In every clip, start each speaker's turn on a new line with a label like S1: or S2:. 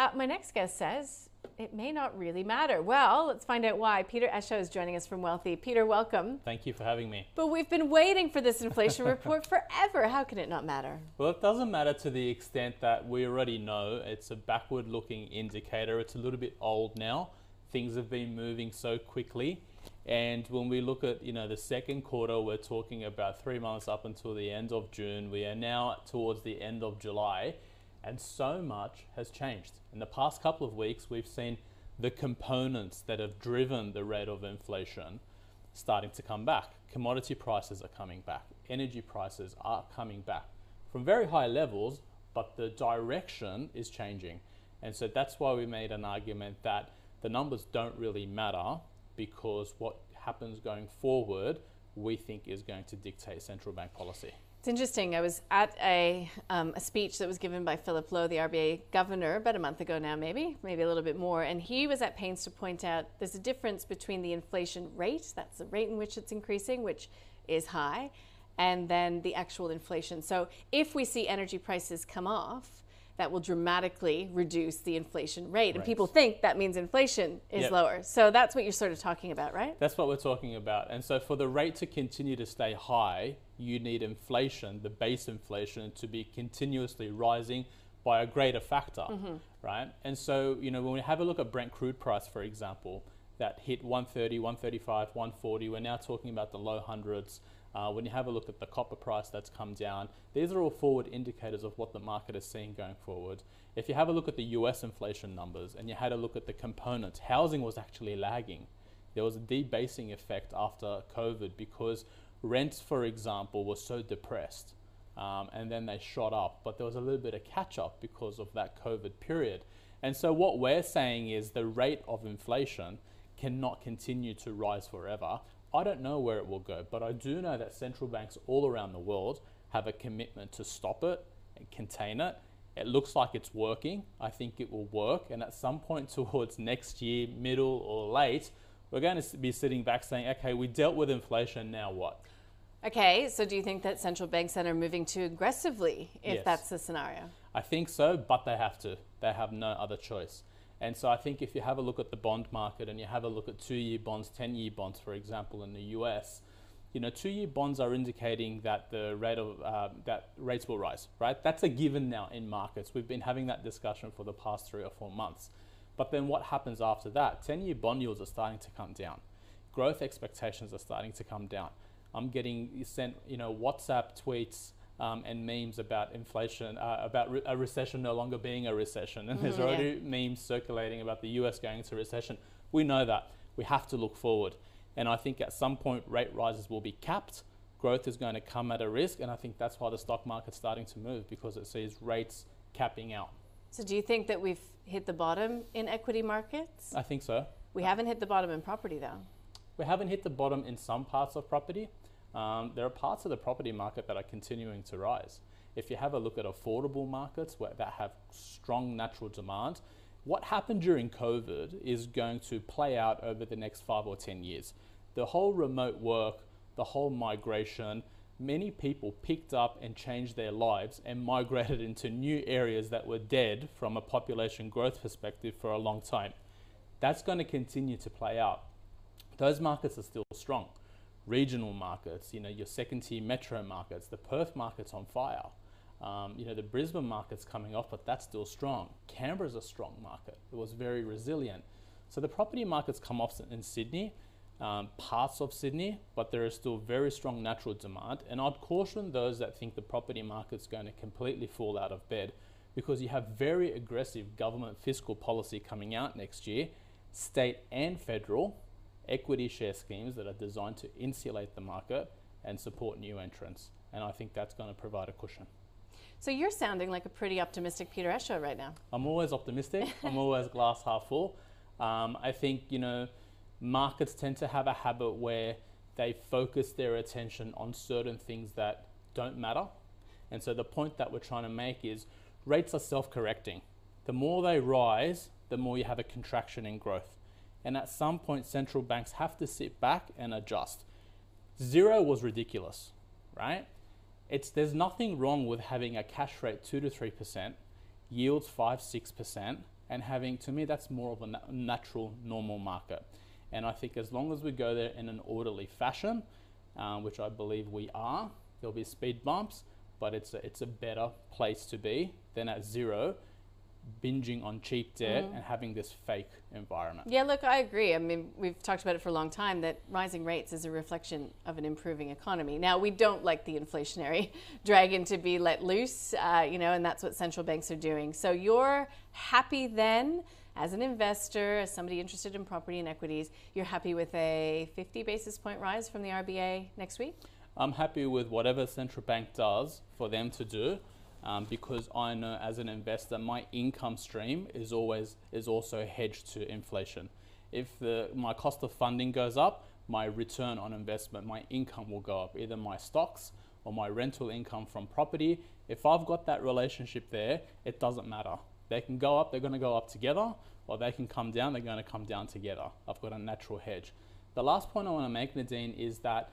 S1: Uh, my next guest says it may not really matter. Well, let's find out why. Peter Esho is joining us from Wealthi. Peter, welcome.
S2: Thank you for having me.
S1: But we've been waiting for this inflation report forever. How can it not matter?
S2: Well, it doesn't matter to the extent that we already know it's a backward looking indicator. It's a little bit old now. Things have been moving so quickly. And when we look at you know the second quarter, we're talking about three months up until the end of June. We are now towards the end of July, and so much has changed. In the past couple of weeks, we've seen the components that have driven the rate of inflation starting to come back. Commodity prices are coming back. Energy prices are coming back from very high levels, but the direction is changing. And so that's why we made an argument that the numbers don't really matter because what happens going forward we think is going to dictate central bank policy.
S1: It's interesting. I was at a, um, a speech that was given by Philip Lowe, the RBA governor, about a month ago now, maybe, maybe a little bit more. And he was at pains to point out there's a difference between the inflation rate, that's the rate in which it's increasing, which is high, and then the actual inflation. So if we see energy prices come off, that will dramatically reduce the inflation rate. And people think that means inflation is yep. lower. So that's what you're sort of talking about, right?
S2: That's what we're talking about. And so for the rate to continue to stay high, you need inflation, the base inflation, to be continuously rising by a greater factor, mm-hmm. right? And so, you know, when we have a look at Brent crude price, for example, that hit 130, 135, 140, we're now talking about the low hundreds. Uh, when you have a look at the copper price that's come down, these are all forward indicators of what the market is seeing going forward. If you have a look at the US inflation numbers and you had a look at the components, housing was actually lagging. There was a debasing effect after COVID because rents, for example, were so depressed. Um, and then they shot up, but there was a little bit of catch up because of that COVID period. And so, what we're saying is the rate of inflation cannot continue to rise forever. I don't know where it will go, but I do know that central banks all around the world have a commitment to stop it and contain it. It looks like it's working. I think it will work. And at some point towards next year, middle or late, we're going to be sitting back saying, okay, we dealt with inflation, now what?
S1: Okay, so do you think that central banks then are moving too aggressively if yes. that's the scenario?
S2: I think so, but they have to. They have no other choice. And so I think if you have a look at the bond market and you have a look at two-year bonds, 10-year bonds, for example, in the US, you know, two-year bonds are indicating that the rate of uh, that rates will rise, right? That's a given now in markets. We've been having that discussion for the past three or four months. But then what happens after that? 10-year bond yields are starting to come down. Growth expectations are starting to come down. I'm getting sent, you know, WhatsApp tweets um, and memes about inflation, uh, about re- a recession no longer being a recession. And mm, there's already yeah. memes circulating about the US going into recession. We know that. We have to look forward. And I think at some point, rate rises will be capped. Growth is going to come at a risk. And I think that's why the stock market's starting to move because it sees rates capping out.
S1: So, do you think that we've hit the bottom in equity markets?
S2: I think so.
S1: We haven't hit the bottom in property, though.
S2: We haven't hit the bottom in some parts of property um, there are parts of the property market that are continuing to rise. If you have a look at affordable markets where, that have strong natural demand, what happened during COVID is going to play out over the next five or 10 years. The whole remote work, the whole migration, many people picked up and changed their lives and migrated into new areas that were dead from a population growth perspective for a long time. That's going to continue to play out. Those markets are still strong regional markets, you know, your second tier metro markets, the Perth market's on fire. Um, you know, the Brisbane market's coming off, but that's still strong. Canberra's a strong market. It was very resilient. So the property market's come off in Sydney, um, parts of Sydney, but there is still very strong natural demand. And I'd caution those that think the property market's going to completely fall out of bed because you have very aggressive government fiscal policy coming out next year, state and federal, equity share schemes that are designed to insulate the market and support new entrants. And I think that's going to provide a cushion.
S1: So you're sounding like a pretty optimistic Peter Esho right now.
S2: I'm always optimistic. I'm always glass half full. Um, I think, you know, markets tend to have a habit where they focus their attention on certain things that don't matter. And so the point that we're trying to make is rates are self correcting. The more they rise, the more you have a contraction in growth. And at some point, central banks have to sit back and adjust. Zero was ridiculous, right? It's, there's nothing wrong with having a cash rate 2 to 3%, yields 5 6%, and having to me that's more of a na- natural normal market and i think as long as we go there in an orderly fashion uh, which i believe we are there'll be speed bumps but it's a, it's a better place to be than at zero binging on cheap debt and having this fake environment
S1: Yeah, look, I agree. I mean, we've talked about it for a long time that rising rates is a reflection of an improving economy. Now, we don't like the inflationary dragon to be let loose, uh, you know, and that's what central banks are doing. So you're happy then, as an investor, as somebody interested in property and equities, you're happy with a 50 basis point rise from the RBA next week?
S2: I'm happy with whatever central bank does for them to do, um, because I know as an investor my income stream is always is also hedged to inflation. If the my cost of funding goes up, my return on investment, my income will go up. Either my stocks or my rental income from property. If I've got that relationship there, it doesn't matter. They can go up, they're going to go up together, or they can come down, they're going to come down together. I've got a natural hedge. The last point I want to make, Nadine, is that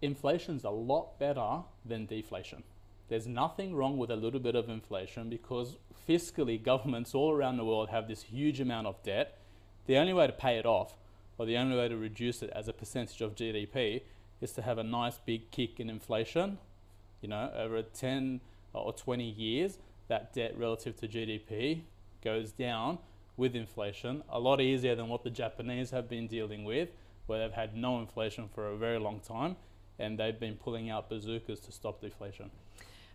S2: inflation's a lot better than deflation. There's nothing wrong with a little bit of inflation because fiscally, governments all around the world have this huge amount of debt. The only way to pay it off, or the only way to reduce it as a percentage of GDP, is to have a nice big kick in inflation. You know, over 10 or 20 years, that debt relative to GDP goes down with inflation a lot easier than what the Japanese have been dealing with, where they've had no inflation for a very long time and they've been pulling out bazookas to stop deflation.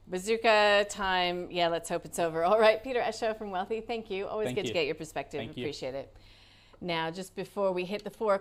S1: Bazooka time. Yeah, let's hope it's over. All right, Peter Esho from Wealthi, thank you. Always
S2: Thank
S1: good to get your perspective.
S2: Thank you.
S1: Appreciate it. Now, just before we hit the four